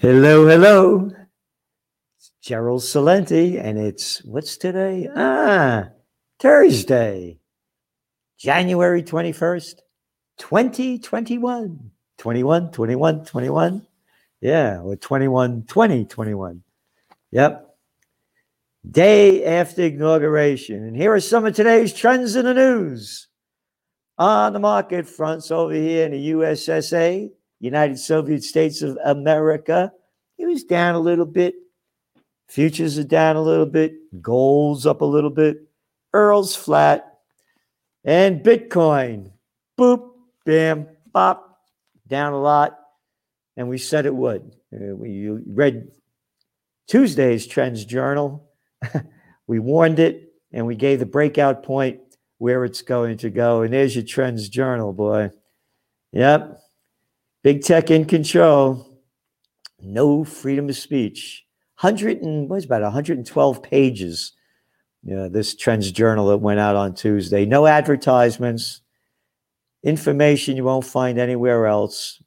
Hello, hello. It's Gerald Celente, and it's what's today? Ah, Thursday, January 21st, 2021. 21, 21, 21. Yeah, or 21, 20, 21. Yep. Day after inauguration. And here are some of today's trends in the news. On the market fronts over here in the USSA, United Soviet States of America, it was down a little bit. Futures are down a little bit. Gold's up a little bit. Earl's flat. And Bitcoin, boop, bam, bop, down a lot. And we said it would. Uh, we read Tuesday's Trends Journal. we warned it and we gave the breakout point where it's going to go. And there's your Trends Journal, boy. Yep. Big tech in control. No freedom of speech. 100 and what's about 112 pages. Yeah, this Trends Journal that went out on Tuesday. No advertisements. Information you won't find anywhere else.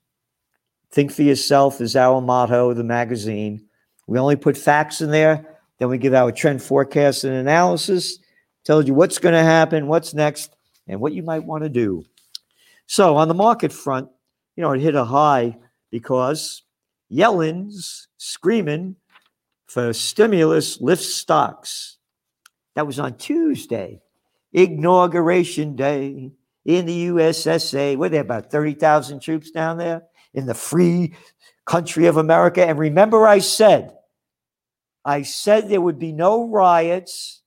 Think for yourself is our motto, the magazine. We only put facts in there. Then we give our trend forecast and analysis. Tells you what's going to happen, what's next, and what you might want to do. So on the market front, you know, it hit a high because Yellen's screaming for stimulus lifts stocks. That was on Tuesday, inauguration day in the USSA. Were there about 30,000 troops down there in the free country of America? And remember, I said, I said there would be no riots,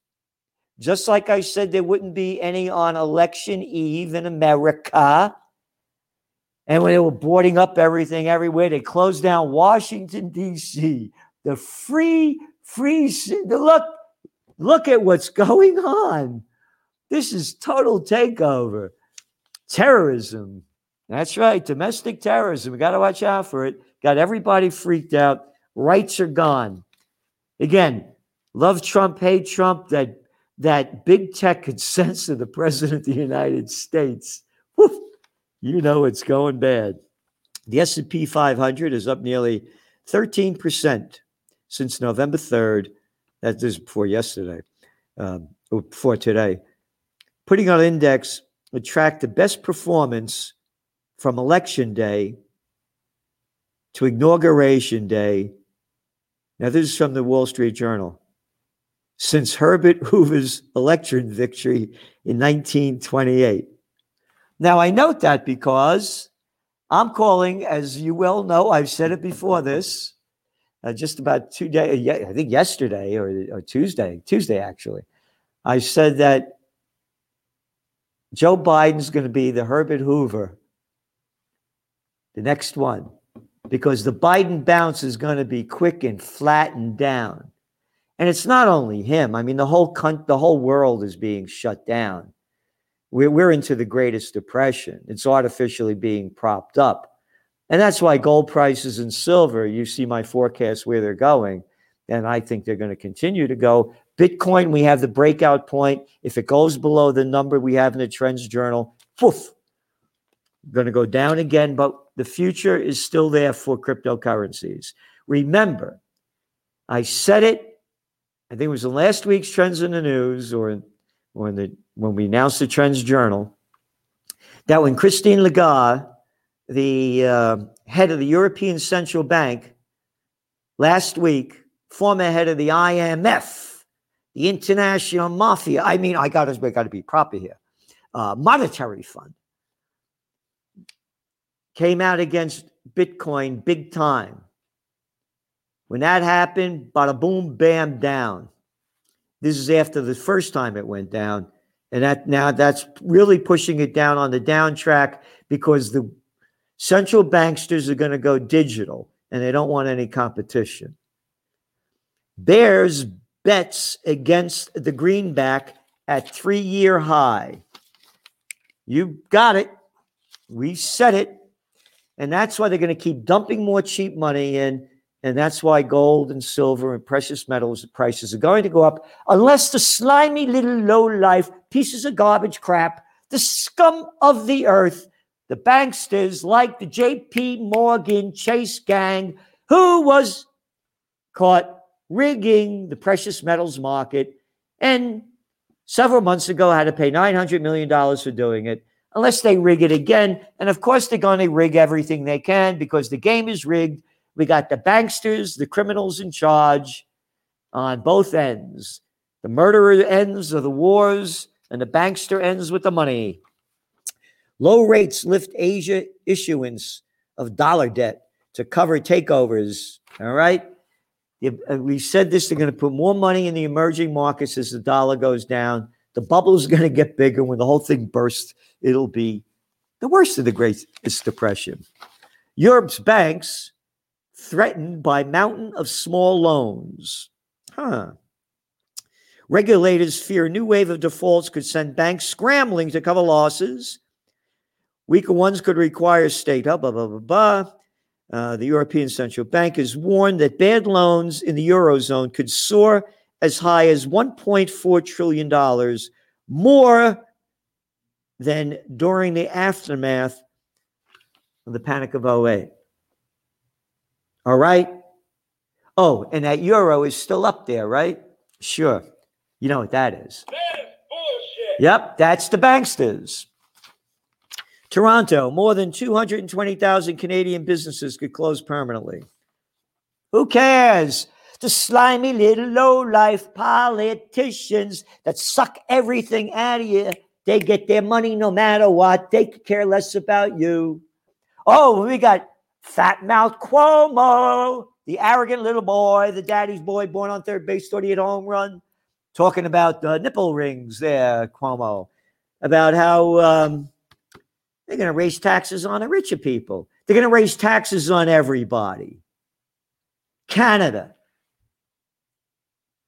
just like I said there wouldn't be any on election eve in America. And when they were boarding up everything everywhere, they closed down Washington, D.C. The free, free, look, look at what's going on. This is total takeover. Terrorism. That's right. Domestic terrorism. We got to watch out for it. Got everybody freaked out. Rights are gone. Again, love Trump, hate Trump, that that big tech could censor the president of the United States. Woo you know it's going bad. The S&P 500 is up nearly 13% since November 3rd. That is before yesterday, um, or before today. Putting on index would track the best performance from election day to inauguration day. Now, this is from the Wall Street Journal. Since Herbert Hoover's election victory in 1928. Now, I note that because I'm calling, as you well know, I've said it before this, uh, just about two days, I think yesterday or, or Tuesday, Tuesday actually. I said that Joe Biden's going to be the Herbert Hoover, the next one, because the Biden bounce is going to be quick and flattened down. And it's not only him. I mean, the whole con- the whole world is being shut down. We're, we're into the greatest depression. It's artificially being propped up. And that's why gold prices and silver, you see my forecast where they're going. And I think they're going to continue to go. Bitcoin, we have the breakout point. If it goes below the number we have in the Trends Journal, poof, going to go down again. But the future is still there for cryptocurrencies. Remember, I said it, I think it was in last week's Trends in the News or, in the when we announced the Trends Journal that when Christine Lagarde, the uh, head of the European Central Bank, last week, former head of the IMF, the International Mafia, I mean, I got to, got to be proper here, uh, monetary fund, came out against Bitcoin big time. When that happened, bada boom, bam, down. This is after the first time it went down. And that now that's really pushing it down on the down track because the central banksters are going to go digital and they don't want any competition. Bears bets against the greenback at three year high. You got it. We said it. And that's why they're going to keep dumping more cheap money in and that's why gold and silver and precious metals prices are going to go up unless the slimy little low life pieces of garbage crap, the scum of the earth, the banksters like the JP Morgan Chase gang who was caught rigging the precious metals market and several months ago had to pay $900 million for doing it unless they rig it again. And of course, they're going to rig everything they can because the game is rigged. We got the banksters, the criminals in charge on both ends. The murderer ends of the wars, and the bankster ends with the money. Low rates lift Asia issuance of dollar debt to cover takeovers. All right. We said this, they're going to put more money in the emerging markets as the dollar goes down. The bubble is going to get bigger. When the whole thing bursts, it'll be the worst of the Great Depression. Europe's banks threatened by mountain of small loans. Huh. Regulators fear a new wave of defaults could send banks scrambling to cover losses. Weaker ones could require state help, blah, blah, blah, blah. Uh, the European Central Bank has warned that bad loans in the Eurozone could soar as high as $1.4 trillion, more than during the aftermath of the Panic of 08. All right? Oh, and that euro is still up there, right? Sure. You know what that is. That is Yep, that's the banksters. Toronto, more than 220,000 Canadian businesses could close permanently. Who cares? The slimy little low-life politicians that suck everything out of you. They get their money no matter what. They could care less about you. Oh, we got Fat Mouth Cuomo, the arrogant little boy, the daddy's boy born on third base, 38 home run, talking about the nipple rings there, Cuomo, about how um, they're going to raise taxes on the richer people. They're going to raise taxes on everybody. Canada.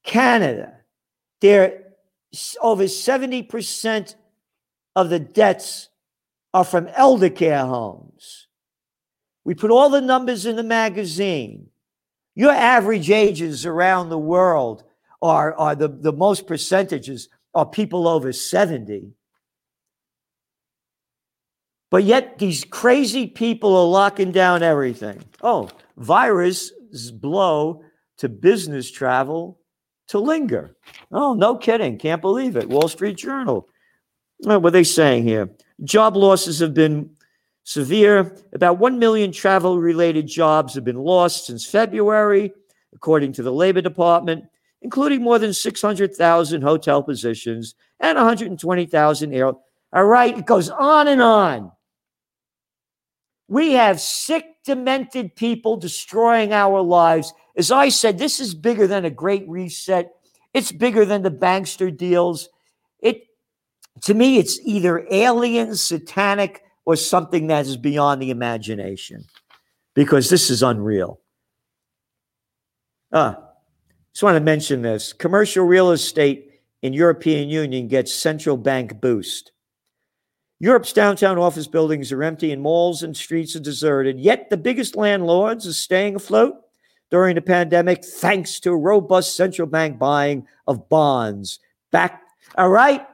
Canada. They're over 70% of the debts are from elder care homes. We put all the numbers in the magazine. Your average ages around the world are, are the, the most percentages are people over 70. But yet these crazy people are locking down everything. Oh, viruses blow to business travel to linger. Oh, no kidding. Can't believe it. Wall Street Journal. what are they saying here? Job losses have been severe. About 1 million travel related jobs have been lost since February, according to the Labor Department, including more than 600,000 hotel positions and 120,000 air. All right, it goes on and on. We have sick, demented people destroying our lives. As I said, this is bigger than a great reset. It's bigger than the bankster deals. It to me, it's either alien, satanic, or something that is beyond the imagination. Because this is unreal. Ah, just want to mention this. Commercial real estate in European Union gets central bank boost. Europe's downtown office buildings are empty and malls and streets are deserted. Yet the biggest landlords are staying afloat during the pandemic thanks to robust central bank buying of bonds. Back, all right?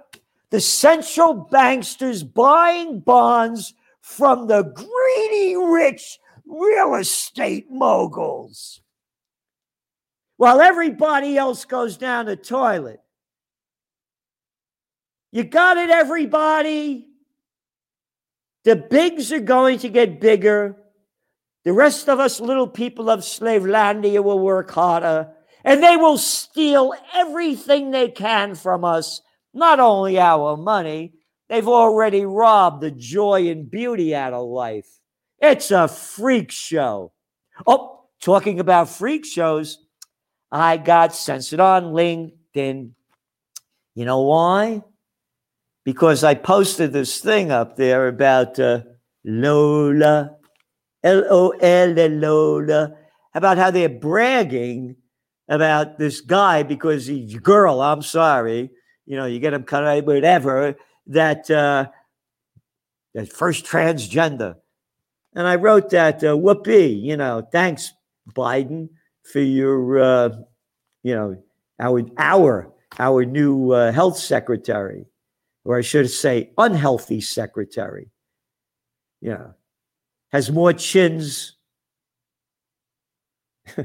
The central banksters buying bonds from the greedy rich real estate moguls. While everybody else goes down the toilet. You got it, everybody? The bigs are going to get bigger. The rest of us little people of Slavelandia will work harder, and they will steal everything they can from us, not only our money, they've already robbed the joy and beauty out of life. It's a freak show. Oh, talking about freak shows, I got censored on LinkedIn. You know why? because I posted this thing up there about uh, Lola, L O L Lola, about how they're bragging about this guy because he's a girl. I'm sorry, you know, you get them cut out, whatever. That uh, that first transgender, and I wrote that uh, whoopee. You know, thanks Biden for your, uh, you know, our our our new uh, health secretary or I should say, unhealthy secretary, you know, has more chins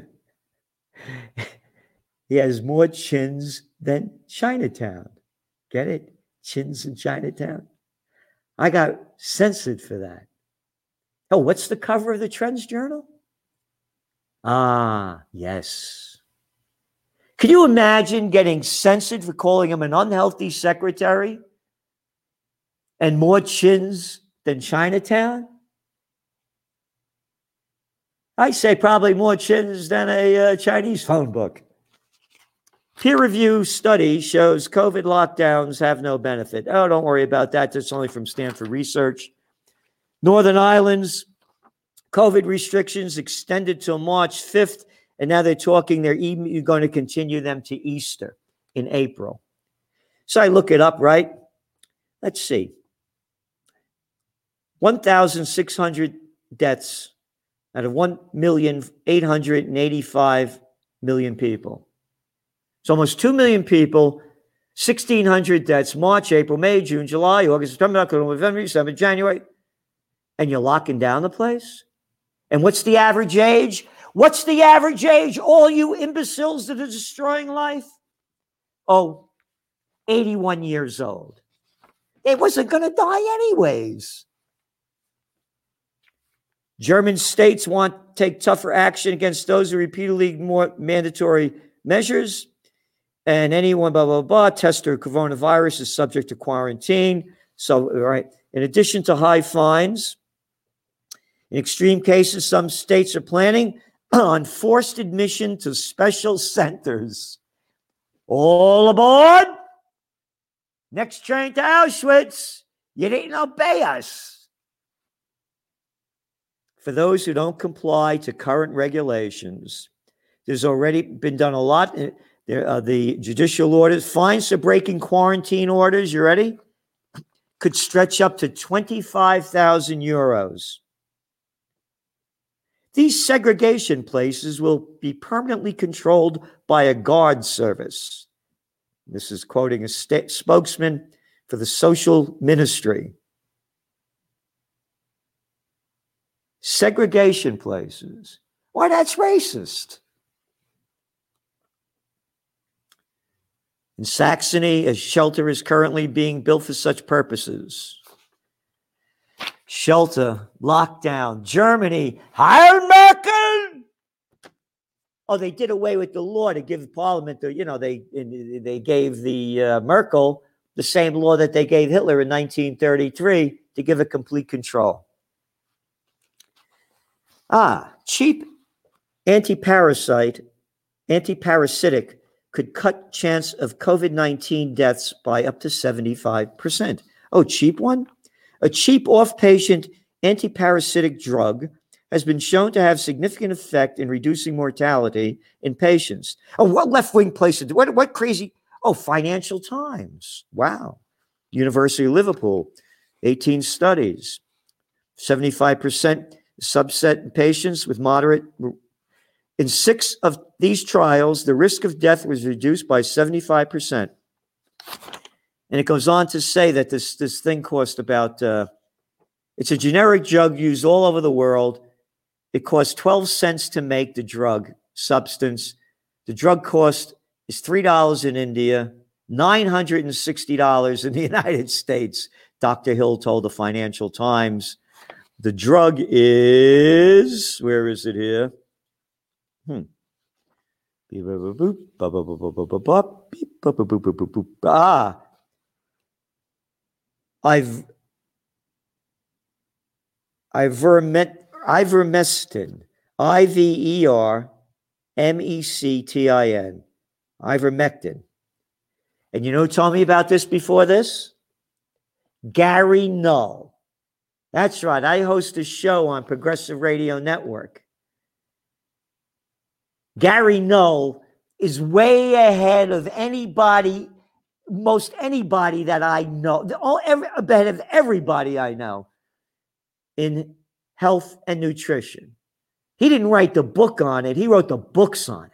he has more chins than Chinatown. Get it? Chins in Chinatown. I got censored for that. Oh, what's the cover of the Trends Journal? Ah, yes. Can you imagine getting censored for calling him an unhealthy secretary and more chins than Chinatown? I say probably more chins than a uh, Chinese phone book. Peer review study shows COVID lockdowns have no benefit. Oh, don't worry about that. That's only from Stanford Research. Northern Ireland, COVID restrictions extended till March 5th, and now they're talking they're even going to continue them to Easter in April. So I look it up, right? Let's see. 1,600 deaths out of 1,885 million people. It's almost 2 million people, 1,600 deaths, March, April, May, June, July, August, September, October, November, December, January. And you're locking down the place? And what's the average age? What's the average age? All you imbeciles that are destroying life? Oh, 81 years old. It wasn't going to die anyways. German states want to take tougher action against those who repeatedly ignore mandatory measures. And anyone, blah, blah, blah, tester coronavirus is subject to quarantine. So, right. In addition to high fines, in extreme cases, some states are planning on forced admission to special centers. All aboard! Next train to Auschwitz. You didn't obey us. For those who don't comply to current regulations, there's already been done a lot. Uh, the judicial orders, fines for breaking quarantine orders, you ready? Could stretch up to 25,000 euros. These segregation places will be permanently controlled by a guard service. This is quoting a sta- spokesman for the social ministry. Segregation places. Why, that's racist. In Saxony, a shelter is currently being built for such purposes shelter, lockdown, Germany, Heil Merkel. Oh, they did away with the law to give Parliament the, you know, they they gave the uh, Merkel the same law that they gave Hitler in 1933 to give it complete control. Ah, cheap anti-parasite, anti-parasitic could cut chance of COVID-19 deaths by up to 75%. Oh, cheap one? A cheap off patient antiparasitic drug has been shown to have significant effect in reducing mortality in patients. Oh, what left wing place? What, what crazy? Oh, Financial Times. Wow. University of Liverpool, 18 studies, 75% subset patients with moderate. In six of these trials, the risk of death was reduced by 75%. And it goes on to say that this this thing cost about uh, it's a generic drug used all over the world. It costs 12 cents to make the drug substance. The drug cost is $3 in India, $960 in the United States. Dr. Hill told the Financial Times. The drug is, where is it here? Hmm. Ah, I've ivermectin, ivermectin, I V E R M E C T I N, ivermectin. And you know told me about this before this? Gary Null. That's right. I host a show on Progressive Radio Network. Gary Null is way ahead of anybody most anybody that I know, all every, ahead of everybody I know in health and nutrition. He didn't write the book on it, he wrote the books on it.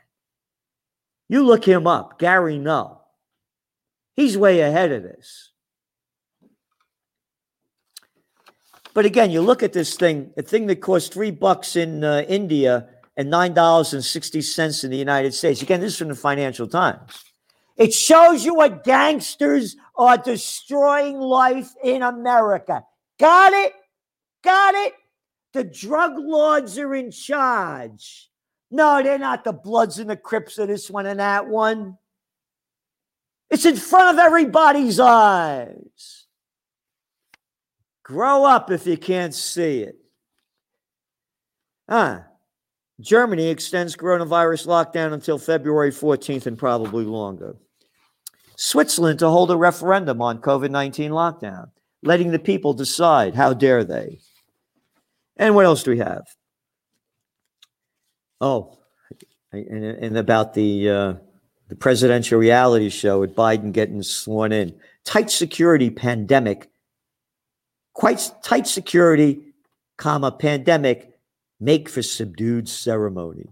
You look him up, Gary Null. He's way ahead of this. But again, you look at this thing, a thing that costs three bucks in uh, India and $9.60 in the United States. Again, this is from the Financial Times. It shows you what gangsters are destroying life in America. Got it? Got it? The drug lords are in charge. No, they're not the Bloods and the Crips of this one and that one. It's in front of everybody's eyes. Grow up if you can't see it. Ah, Germany extends coronavirus lockdown until February 14th and probably longer. Switzerland to hold a referendum on COVID 19 lockdown, letting the people decide. How dare they? And what else do we have? Oh, and, and about the uh, the presidential reality show with Biden getting sworn in. Tight security pandemic, quite tight security, comma pandemic, make for subdued ceremony.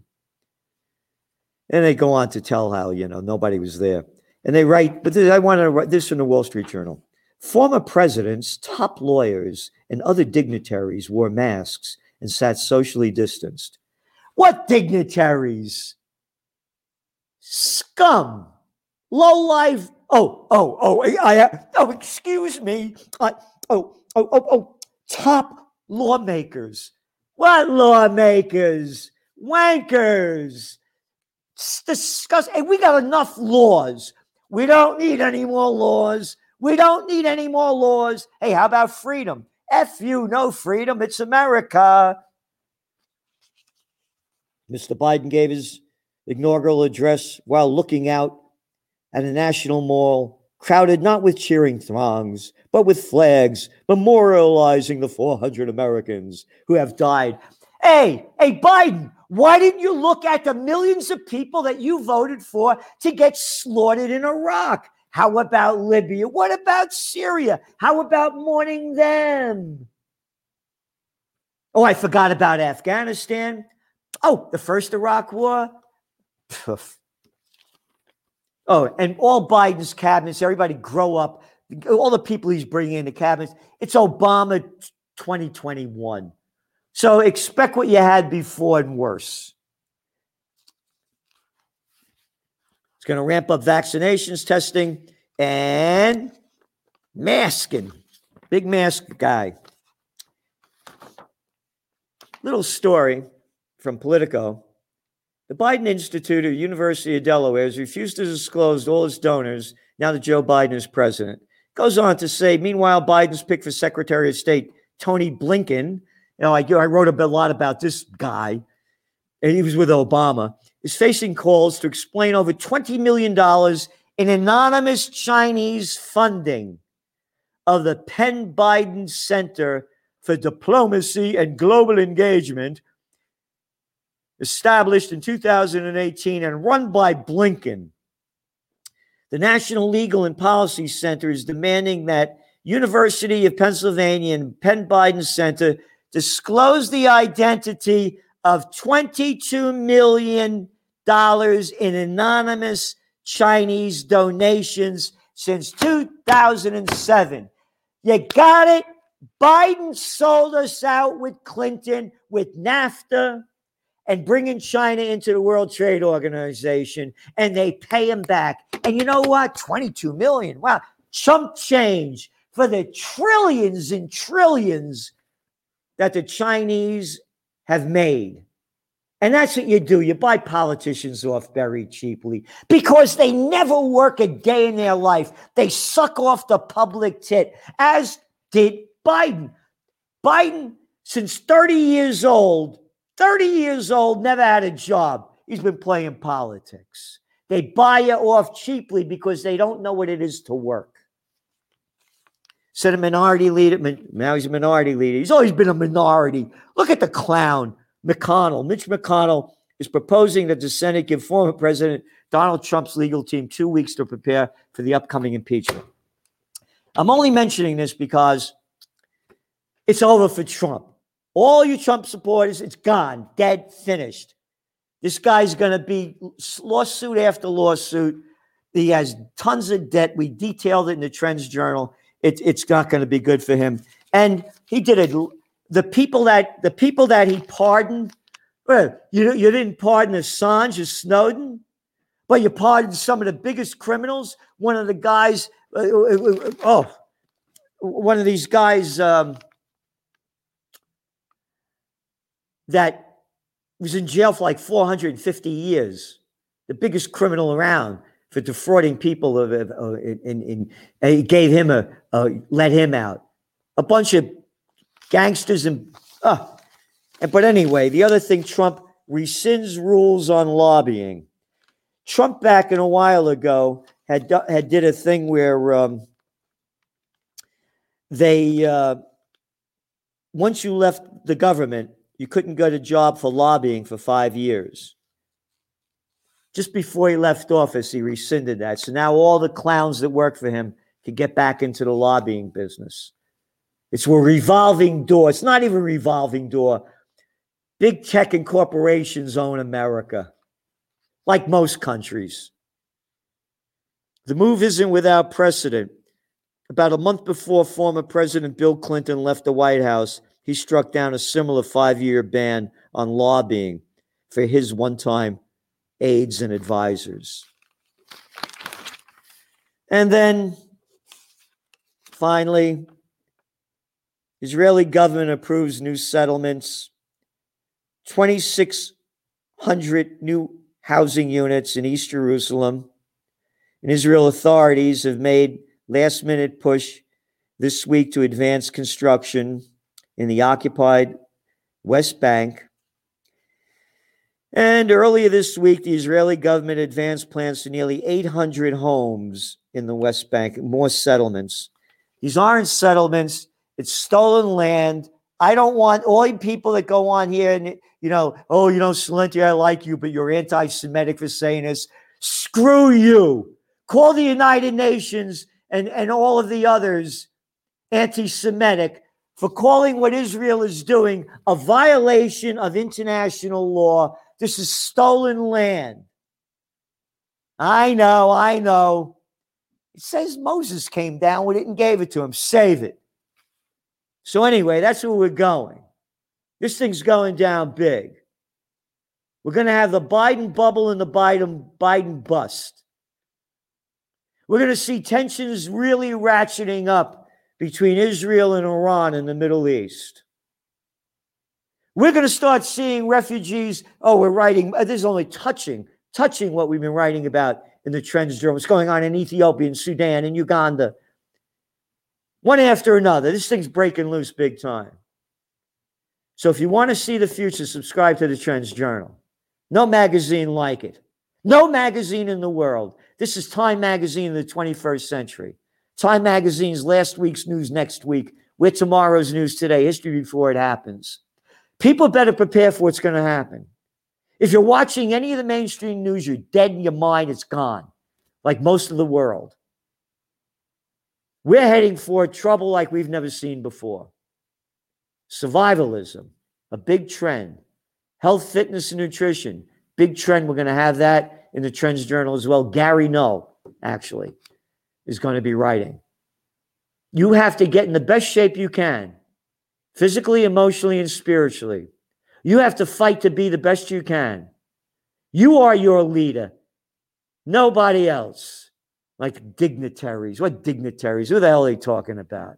And they go on to tell how you know nobody was there. And they write, but this, I want to write this from the Wall Street Journal. Former presidents, top lawyers, and other dignitaries wore masks and sat socially distanced. What dignitaries? Scum, low life. Oh, oh, oh, I, I oh, excuse me. I, oh, oh, oh, oh, top lawmakers. What lawmakers? Wankers. Discuss. Hey, we got enough laws. We don't need any more laws. We don't need any more laws. Hey, how about freedom? F you, no freedom. It's America. Mr. Biden gave his inaugural address while looking out at a national mall crowded not with cheering throngs, but with flags memorializing the 400 Americans who have died. Hey, hey, Biden, why didn't you look at the millions of people that you voted for to get slaughtered in Iraq? How about Libya? What about Syria? How about mourning them? Oh, I forgot about Afghanistan. Oh, the first Iraq war. Oh, and all Biden's cabinets, everybody grow up. All the people he's bringing in the cabinets. It's Obama 2021. So expect what you had before and worse. It's going to ramp up vaccinations, testing, and masking. Big mask guy. Little story from Politico. The Biden Institute of University of Delaware has refused to disclose all its donors now that Joe Biden is president. Goes on to say, meanwhile, Biden's pick for Secretary of State, Tony Blinken, you know, I, I wrote a lot about this guy, and he was with Obama, is facing calls to explain over $20 million in anonymous Chinese funding of the Penn Biden Center for Diplomacy and Global Engagement, established in 2018 and run by Blinken. The National Legal and Policy Center is demanding that University of Pennsylvania and Penn Biden Center disclose the identity of $22 million in anonymous Chinese donations since 2007. You got it? Biden sold us out with Clinton, with NAFTA, and bringing China into the World Trade Organization, and they pay him back. And you know what? 22 million. Wow. Chump change for the trillions and trillions that the Chinese have made. And that's what you do. You buy politicians off very cheaply because they never work a day in their life. They suck off the public tit, as did Biden. Biden, since 30 years old, 30 years old, never had a job. He's been playing politics. They buy you off cheaply because they don't know what it is to work said a minority leader. Now he's a minority leader. He's always been a minority. Look at the clown, McConnell. Mitch McConnell is proposing that the Senate give former President Donald Trump's legal team two weeks to prepare for the upcoming impeachment. I'm only mentioning this because it's over for Trump. All you Trump supporters, it's gone, dead, finished. This guy's going to be lawsuit after lawsuit. He has tons of debt. We detailed it in the Trends Journal it, it's not going to be good for him. And he did it. The people that the people that he pardoned Well, you, you didn't pardon Assange or Snowden, but you pardoned some of the biggest criminals. One of the guys, uh, uh, uh, oh, one of these guys um, that was in jail for like 450 years, the biggest criminal around for defrauding people of, of, of in, in, gave him a, a, let him out. A bunch of gangsters and uh, but anyway, the other thing, Trump rescinds rules on lobbying. Trump back in a while ago had had did a thing where um, they uh, once you left the government, you couldn't get a job for lobbying for five years. Just before he left office, he rescinded that. So now all the clowns that work for him can get back into the lobbying business. It's a revolving door. It's not even a revolving door. Big tech and corporations own America, like most countries. The move isn't without precedent. About a month before former President Bill Clinton left the White House, he struck down a similar five year ban on lobbying for his one time aides and advisors. And then finally, Israeli government approves new settlements 2,600 new housing units in East Jerusalem. And Israel authorities have made last minute push this week to advance construction in the occupied West Bank. And earlier this week, the Israeli government advanced plans to nearly 800 homes in the West Bank, more settlements. These aren't settlements, it's stolen land. I don't want all you people that go on here and you know, oh, you know, Celente, I like you, but you're anti Semitic for saying this. Screw you. Call the United Nations and, and all of the others anti Semitic for calling what Israel is doing a violation of international law. This is stolen land. I know, I know. It says Moses came down with it and gave it to him. Save it. So, anyway, that's where we're going. This thing's going down big. We're going to have the Biden bubble and the Biden Biden bust. We're going to see tensions really ratcheting up between Israel and Iran in the Middle East. We're going to start seeing refugees. Oh, we're writing. Uh, this is only touching, touching what we've been writing about in the trends journal. What's going on in Ethiopia and Sudan and Uganda. One after another. This thing's breaking loose big time. So if you want to see the future, subscribe to the Trends Journal. No magazine like it. No magazine in the world. This is Time Magazine in the 21st century. Time Magazine's last week's news next week. We're tomorrow's news today, history before it happens. People better prepare for what's going to happen. If you're watching any of the mainstream news, you're dead in your mind, it's gone, like most of the world. We're heading for trouble like we've never seen before. Survivalism, a big trend. Health, fitness, and nutrition, big trend. We're going to have that in the Trends Journal as well. Gary Null, actually, is going to be writing. You have to get in the best shape you can, physically, emotionally, and spiritually. You have to fight to be the best you can. You are your leader, nobody else. Like dignitaries. What dignitaries? Who the hell are they talking about?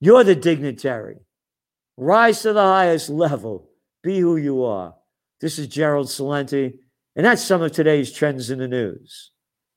You're the dignitary. Rise to the highest level. Be who you are. This is Gerald Celente, and that's some of today's trends in the news.